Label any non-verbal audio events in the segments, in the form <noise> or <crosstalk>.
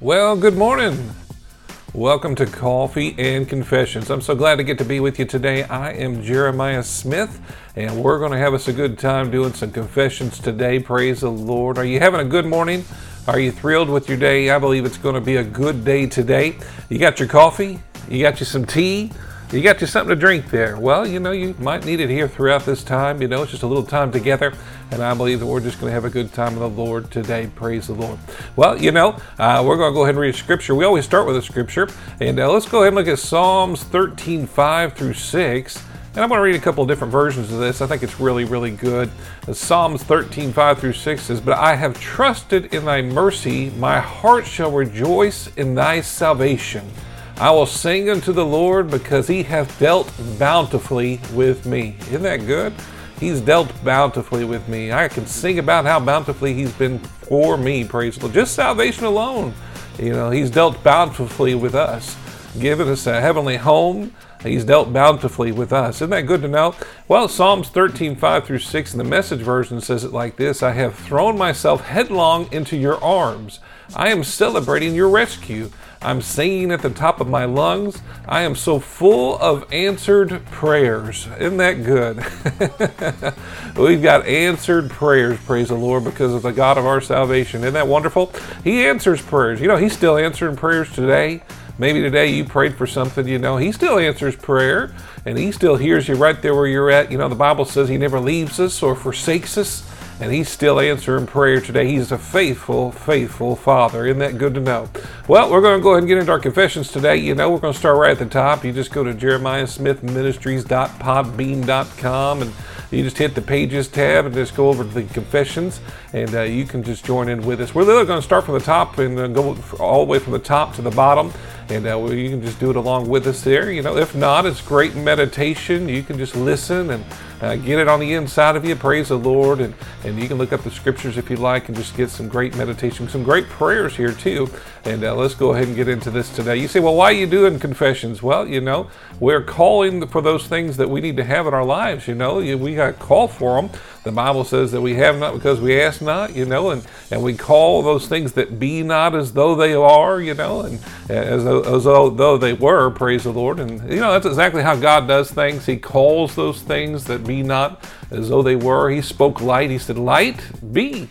Well, good morning. Welcome to Coffee and Confessions. I'm so glad to get to be with you today. I am Jeremiah Smith, and we're going to have us a good time doing some confessions today. Praise the Lord. Are you having a good morning? Are you thrilled with your day? I believe it's going to be a good day today. You got your coffee? You got you some tea? You got you something to drink there. Well, you know, you might need it here throughout this time. You know, it's just a little time together. And I believe that we're just going to have a good time with the Lord today. Praise the Lord. Well, you know, uh, we're going to go ahead and read a scripture. We always start with a scripture. And uh, let's go ahead and look at Psalms 13 5 through 6. And I'm going to read a couple of different versions of this. I think it's really, really good. Psalms 13, 5 through 6 says, But I have trusted in thy mercy, my heart shall rejoice in thy salvation. I will sing unto the Lord because he hath dealt bountifully with me. Isn't that good? He's dealt bountifully with me. I can sing about how bountifully he's been for me, praise the Lord. Just salvation alone. You know, he's dealt bountifully with us, given us a heavenly home. He's dealt bountifully with us. Isn't that good to know? Well, Psalms 13, 5 through 6 in the message version says it like this I have thrown myself headlong into your arms. I am celebrating your rescue. I'm singing at the top of my lungs. I am so full of answered prayers. Isn't that good? <laughs> We've got answered prayers, praise the Lord, because of the God of our salvation. Isn't that wonderful? He answers prayers. You know, He's still answering prayers today. Maybe today you prayed for something, you know, He still answers prayer and He still hears you right there where you're at. You know, the Bible says He never leaves us or forsakes us and he's still answering prayer today. He's a faithful, faithful Father. Isn't that good to know? Well, we're going to go ahead and get into our confessions today. You know, we're going to start right at the top. You just go to jeremiahsmithministries.podbean.com and you just hit the pages tab and just go over to the confessions and uh, you can just join in with us. We're literally going to start from the top and uh, go all the way from the top to the bottom and uh, well, you can just do it along with us there. You know, if not, it's great meditation. You can just listen and uh, get it on the inside of you. Praise the Lord, and and you can look up the scriptures if you like, and just get some great meditation, some great prayers here too. And uh, let's go ahead and get into this today. You say, well, why are you doing confessions? Well, you know, we're calling for those things that we need to have in our lives. You know, we got call for them. The Bible says that we have not because we ask not, you know, and, and we call those things that be not as though they are, you know, and as though, as though they were, praise the Lord. And, you know, that's exactly how God does things. He calls those things that be not as though they were. He spoke light. He said, Light, be.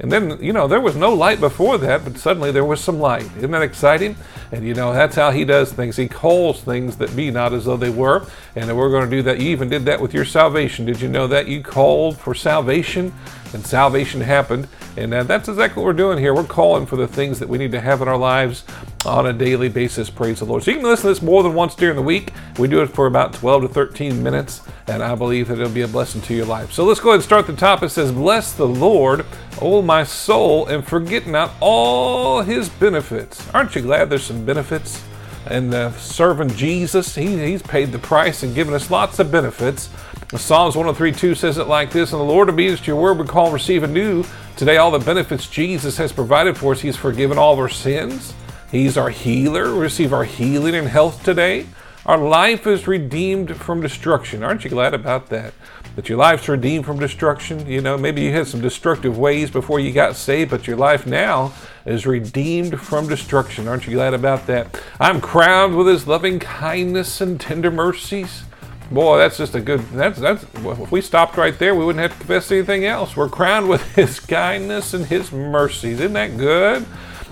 And then, you know, there was no light before that, but suddenly there was some light. Isn't that exciting? And, you know, that's how he does things. He calls things that be not as though they were. And we're going to do that. You even did that with your salvation. Did you know that? You called for salvation, and salvation happened. And uh, that's exactly what we're doing here. We're calling for the things that we need to have in our lives on a daily basis. Praise the Lord. So you can listen to this more than once during the week. We do it for about 12 to 13 minutes, and I believe that it'll be a blessing to your life. So let's go ahead and start the top. It says, Bless the Lord, O my soul, and forget not all his benefits. Aren't you glad there's some benefits? And serving Jesus, he, he's paid the price and given us lots of benefits. Psalms 103 2 says it like this And the Lord obedience to your word, we call receive anew today all the benefits Jesus has provided for us. He's forgiven all of our sins. He's our healer. We receive our healing and health today. Our life is redeemed from destruction. Aren't you glad about that? That your life's redeemed from destruction. You know, maybe you had some destructive ways before you got saved, but your life now is redeemed from destruction. Aren't you glad about that? I'm crowned with his loving kindness and tender mercies. Boy, that's just a good. That's that's. If we stopped right there, we wouldn't have to confess anything else. We're crowned with His kindness and His mercies. Isn't that good?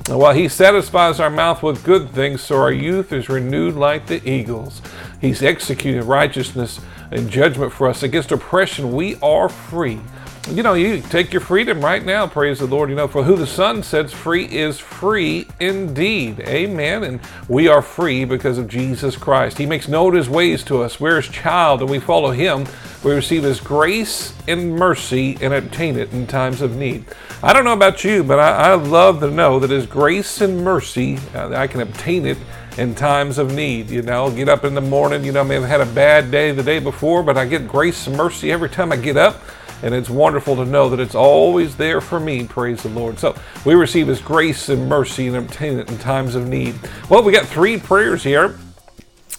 While He satisfies our mouth with good things, so our youth is renewed like the eagles. He's executed righteousness and judgment for us against oppression. We are free you know, you take your freedom right now, praise the Lord. You know, for who the Son sets free is free indeed. Amen. And we are free because of Jesus Christ. He makes known his ways to us. We're his child and we follow him. We receive his grace and mercy and obtain it in times of need. I don't know about you, but I, I love to know that his grace and mercy, uh, I can obtain it in times of need. You know, get up in the morning, you know, I may have had a bad day the day before, but I get grace and mercy every time I get up. And it's wonderful to know that it's always there for me. Praise the Lord. So we receive His grace and mercy and obtain it in times of need. Well, we got three prayers here.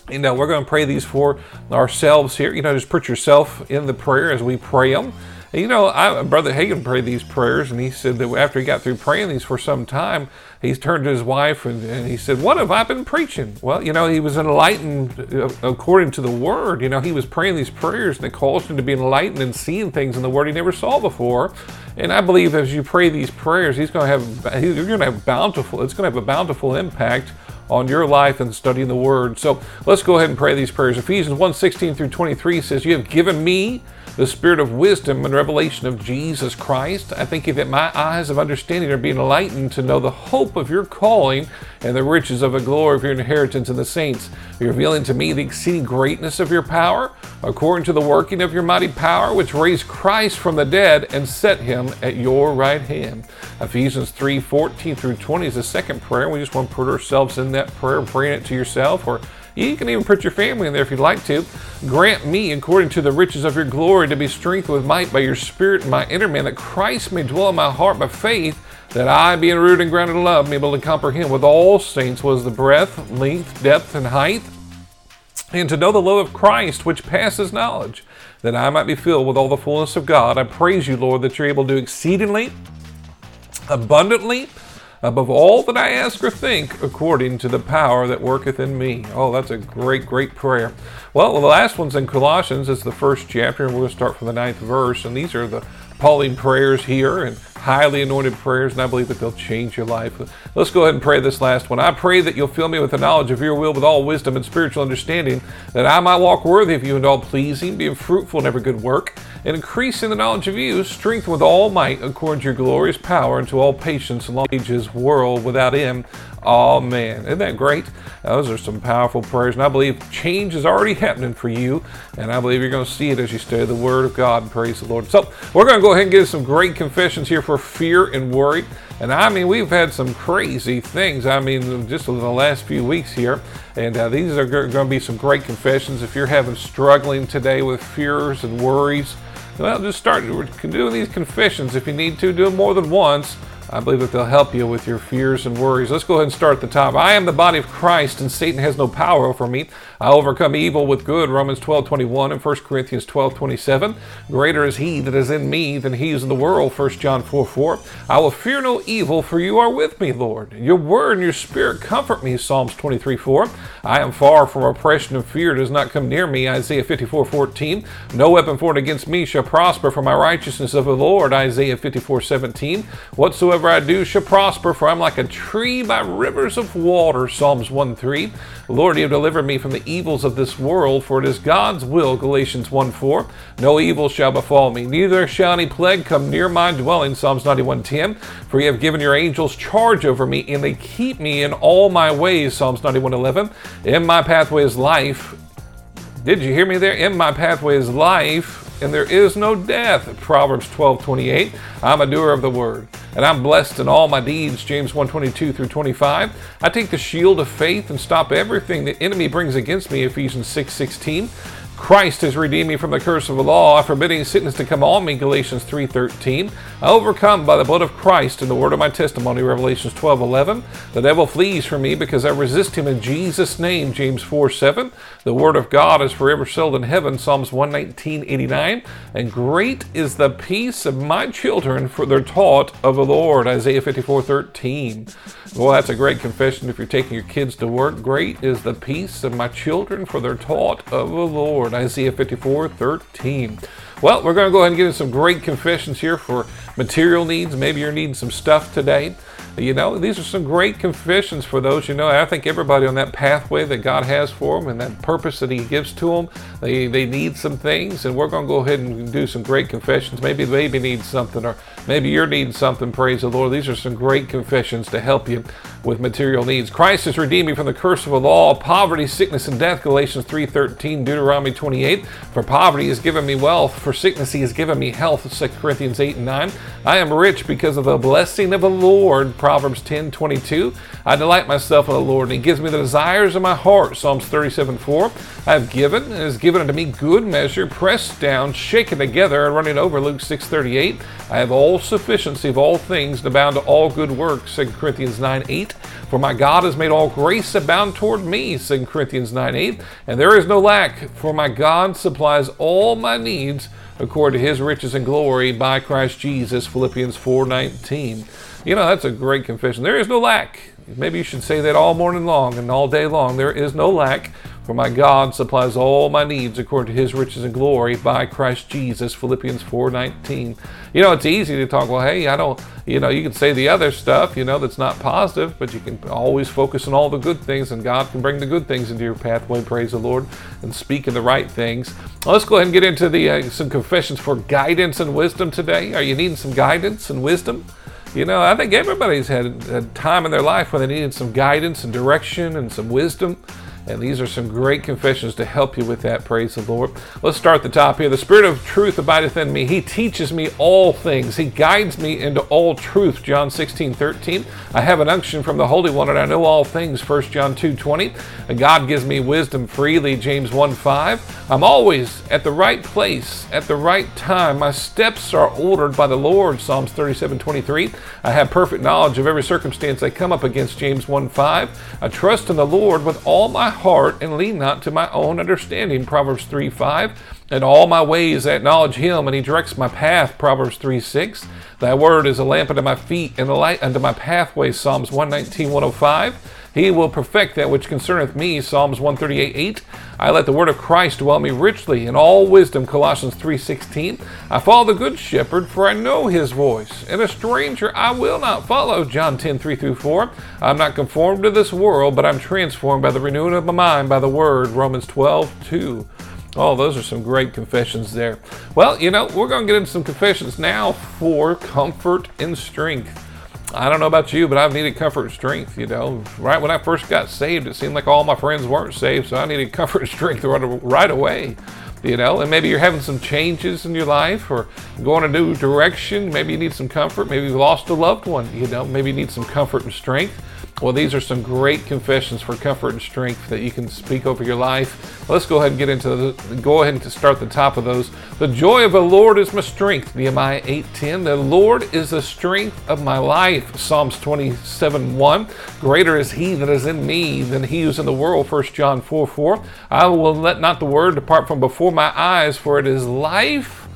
You know, we're going to pray these for ourselves here. You know, just put yourself in the prayer as we pray them. You know, I, Brother Hagin prayed these prayers, and he said that after he got through praying these for some time, he's turned to his wife and, and, he said, What have I been preaching? Well, you know, he was enlightened uh, according to the Word. You know, he was praying these prayers and it caused him to be enlightened and seeing things in the Word he never saw before. And I believe as you pray these prayers, he's going to have, you're going to have bountiful, it's going to have a bountiful impact on your life and studying the Word. So let's go ahead and pray these prayers. Ephesians 1 16 through 23 says, You have given me the spirit of wisdom and revelation of Jesus Christ. I thank you that my eyes of understanding are being enlightened to know the hope of your calling and the riches of the glory of your inheritance in the saints. You're revealing to me the exceeding greatness of your power, according to the working of your mighty power, which raised Christ from the dead and set him at your right hand. Ephesians 3 14 through 20 is the second prayer. We just want to put ourselves in that prayer, praying it to yourself or you can even put your family in there if you'd like to. Grant me, according to the riches of your glory, to be strengthened with might by your Spirit in my inner man, that Christ may dwell in my heart by faith, that I, being rooted and grounded in love, may be able to comprehend with all saints was the breadth, length, depth, and height, and to know the love of Christ, which passes knowledge, that I might be filled with all the fullness of God. I praise you, Lord, that you're able to do exceedingly, abundantly, above all that I ask or think, according to the power that worketh in me. Oh, that's a great, great prayer. Well, the last one's in Colossians. It's the first chapter, and we're going to start from the ninth verse. And these are the Pauline prayers here and highly anointed prayers, and I believe that they'll change your life. Let's go ahead and pray this last one. I pray that you'll fill me with the knowledge of your will with all wisdom and spiritual understanding, that I might walk worthy of you and all pleasing, being fruitful in every good work, and increasing the knowledge of you, strength with all might, according to your glorious power, and to all patience and long ages, world without end. Amen. Isn't that great? Those are some powerful prayers, and I believe change is already happening for you, and I believe you're going to see it as you study the Word of God. Praise the Lord. So, we're going to go ahead and get some great confessions here for fear and worry. And I mean, we've had some crazy things. I mean, just in the last few weeks here. And uh, these are going to be some great confessions. If you're having struggling today with fears and worries, well, just start doing these confessions. If you need to, do them more than once. I believe that they'll help you with your fears and worries. Let's go ahead and start at the top. I am the body of Christ, and Satan has no power over me. I overcome evil with good. Romans 12 21 and 1 Corinthians 12 27. Greater is he that is in me than he is in the world. 1 John 4 4. I will fear no evil, for you are with me, Lord. Your word and your spirit comfort me. Psalms 23 4. I am far from oppression and fear does not come near me. Isaiah 54 14. No weapon formed against me shall prosper, for my righteousness of the Lord. Isaiah 54 17. Whatsoever I do shall prosper, for I'm like a tree by rivers of water. Psalms 1 3. Lord, you have delivered me from the evils of this world, for it is God's will. Galatians 1 4. No evil shall befall me, neither shall any plague come near my dwelling. Psalms 91 10. For you have given your angels charge over me, and they keep me in all my ways. Psalms 91 11. In my pathway is life. Did you hear me there? In my pathway is life and there is no death. Proverbs 12 28. I'm a doer of the word, and I'm blessed in all my deeds. James 1 22 through 25. I take the shield of faith and stop everything the enemy brings against me. Ephesians 6 16. Christ has redeemed me from the curse of the law, forbidding sickness to come on me, Galatians 3.13. I overcome by the blood of Christ and the word of my testimony, Revelations 12.11. The devil flees from me because I resist him in Jesus' name, James 4.7. The word of God is forever sealed in heaven, Psalms 119.89. And great is the peace of my children, for they're taught of the Lord, Isaiah 54.13. Well, that's a great confession if you're taking your kids to work. Great is the peace of my children, for they're taught of the Lord. Isaiah 54 13. Well, we're going to go ahead and get some great confessions here for material needs. Maybe you're needing some stuff today. You know, these are some great confessions for those, you know, I think everybody on that pathway that God has for them and that purpose that He gives to them, they, they need some things, and we're going to go ahead and do some great confessions. Maybe the baby needs something, or maybe you're needing something, praise the Lord. These are some great confessions to help you with material needs. Christ has redeemed me from the curse of the law, poverty, sickness, and death, Galatians 3.13, Deuteronomy 28. For poverty has given me wealth, for sickness he has given me health, 2 Corinthians 8 and 9. I am rich because of the blessing of the Lord, Proverbs 10 22. I delight myself in the Lord, and He gives me the desires of my heart. Psalms 37 4. I have given, and is given unto me good measure, pressed down, shaken together, and running over. Luke 6 38. I have all sufficiency of all things, and abound to all good works. 2 Corinthians 9 8. For my God has made all grace abound toward me. 2 Corinthians 9 8. And there is no lack, for my God supplies all my needs according to his riches and glory by Christ Jesus, Philippians 4:19. You know, that's a great confession. There is no lack. Maybe you should say that all morning long and all day long. There is no lack, for my God supplies all my needs according to his riches and glory by Christ Jesus, Philippians 4:19. You know, it's easy to talk, well, hey, I don't, you know, you can say the other stuff, you know, that's not positive, but you can always focus on all the good things and God can bring the good things into your pathway, praise the Lord, and speak in the right things. Well, let's go ahead and get into the uh, some confessions for guidance and wisdom today. Are you needing some guidance and wisdom? You know, I think everybody's had a time in their life when they needed some guidance and direction and some wisdom. And these are some great confessions to help you with that. Praise the Lord. Let's start the top here. The Spirit of truth abideth in me. He teaches me all things. He guides me into all truth. John 16, 13. I have an unction from the Holy One, and I know all things. 1 John 2, 20. And God gives me wisdom freely. James 1, 5. I'm always at the right place at the right time. My steps are ordered by the Lord. Psalms 37, 23. I have perfect knowledge of every circumstance I come up against. James 1, 5. I trust in the Lord with all my heart and lean not to my own understanding. Proverbs 3 5. In all my ways I acknowledge him, and he directs my path. Proverbs 3 6. Thy word is a lamp unto my feet and a light unto my pathway. Psalms 119 105. He will perfect that which concerneth me. Psalms 138 8. I let the word of Christ dwell me richly in all wisdom. Colossians 3:16. I follow the good shepherd, for I know his voice, and a stranger I will not follow. John 10, 3 through 4. I'm not conformed to this world, but I'm transformed by the renewing of my mind by the word. Romans 12, 2. Oh, those are some great confessions there. Well, you know, we're going to get into some confessions now for comfort and strength. I don't know about you, but I've needed comfort and strength. You know, right when I first got saved, it seemed like all my friends weren't saved, so I needed <laughs> comfort and strength right away. You know, and maybe you're having some changes in your life or going a new direction. Maybe you need some comfort. Maybe you've lost a loved one. You know, maybe you need some comfort and strength. Well, these are some great confessions for comfort and strength that you can speak over your life. Let's go ahead and get into the, go ahead and start the top of those. The joy of the Lord is my strength, Nehemiah 8:10. The Lord is the strength of my life, Psalms 27:1. Greater is he that is in me than he who's in the world, 1 John 4:4. I will let not the word depart from before my eyes, for it is life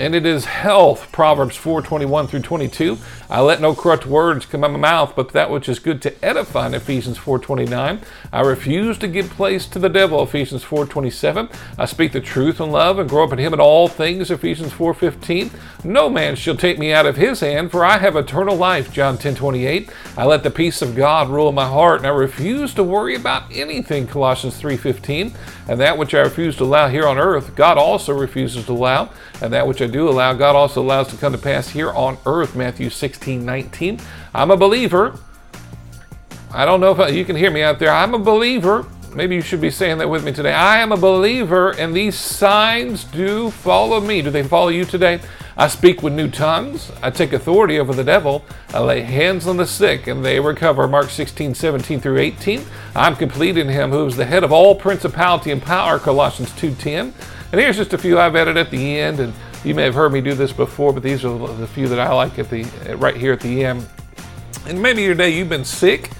and it is health. Proverbs 4 21 through 22. I let no corrupt words come out of my mouth, but that which is good to edify in Ephesians 4 29. I refuse to give place to the devil, Ephesians 4 27. I speak the truth in love and grow up in him in all things, Ephesians 4 15. No man shall take me out of his hand, for I have eternal life, John 10 28. I let the peace of God rule in my heart, and I refuse to worry about anything, Colossians 3 15. And that which I refuse to allow here on earth, God also refuses to allow. And that which I do allow, God also allows to come to pass here on earth. Matthew 16, 19. I'm a believer. I don't know if you can hear me out there. I'm a believer. Maybe you should be saying that with me today. I am a believer, and these signs do follow me. Do they follow you today? I speak with new tongues. I take authority over the devil. I lay hands on the sick and they recover. Mark 16, 17 through 18. I'm complete in him who is the head of all principality and power. Colossians 2.10. And here's just a few I've added at the end. And you may have heard me do this before, but these are the few that I like at the right here at the end. And maybe today you've been sick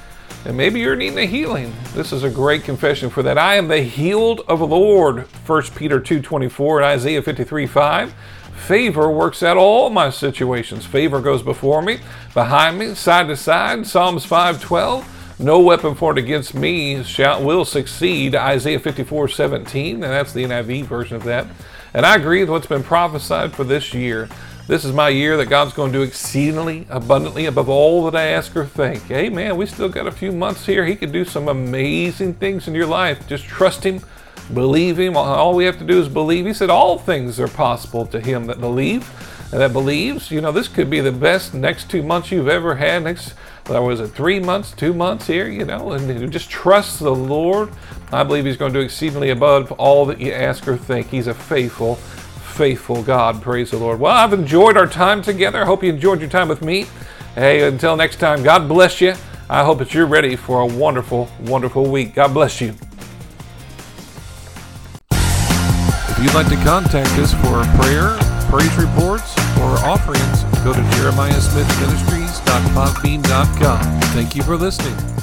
and maybe you're needing a healing. This is a great confession for that. I am the healed of the Lord. 1 Peter 2.24 and Isaiah 53.5. Favor works out all my situations. Favor goes before me, behind me, side to side. Psalms 5.12. No weapon formed against me shall will succeed. Isaiah 54, 17, and that's the NIV version of that. And I agree with what's been prophesied for this year. This is my year that God's going to do exceedingly abundantly above all that I ask or think. Hey man, we still got a few months here. He could do some amazing things in your life. Just trust Him, believe Him. All we have to do is believe. He said all things are possible to him that believe that believes. You know, this could be the best next two months you've ever had. Next there was it three months, two months here, you know, and just trust the Lord. I believe He's going to do exceedingly above all that you ask or think. He's a faithful, faithful God. Praise the Lord. Well, I've enjoyed our time together. I hope you enjoyed your time with me. Hey, until next time, God bless you. I hope that you're ready for a wonderful, wonderful week. God bless you. If you'd like to contact us for prayer, praise reports, or offerings, go to jeremiahsmithministries.podbean.com. Thank you for listening.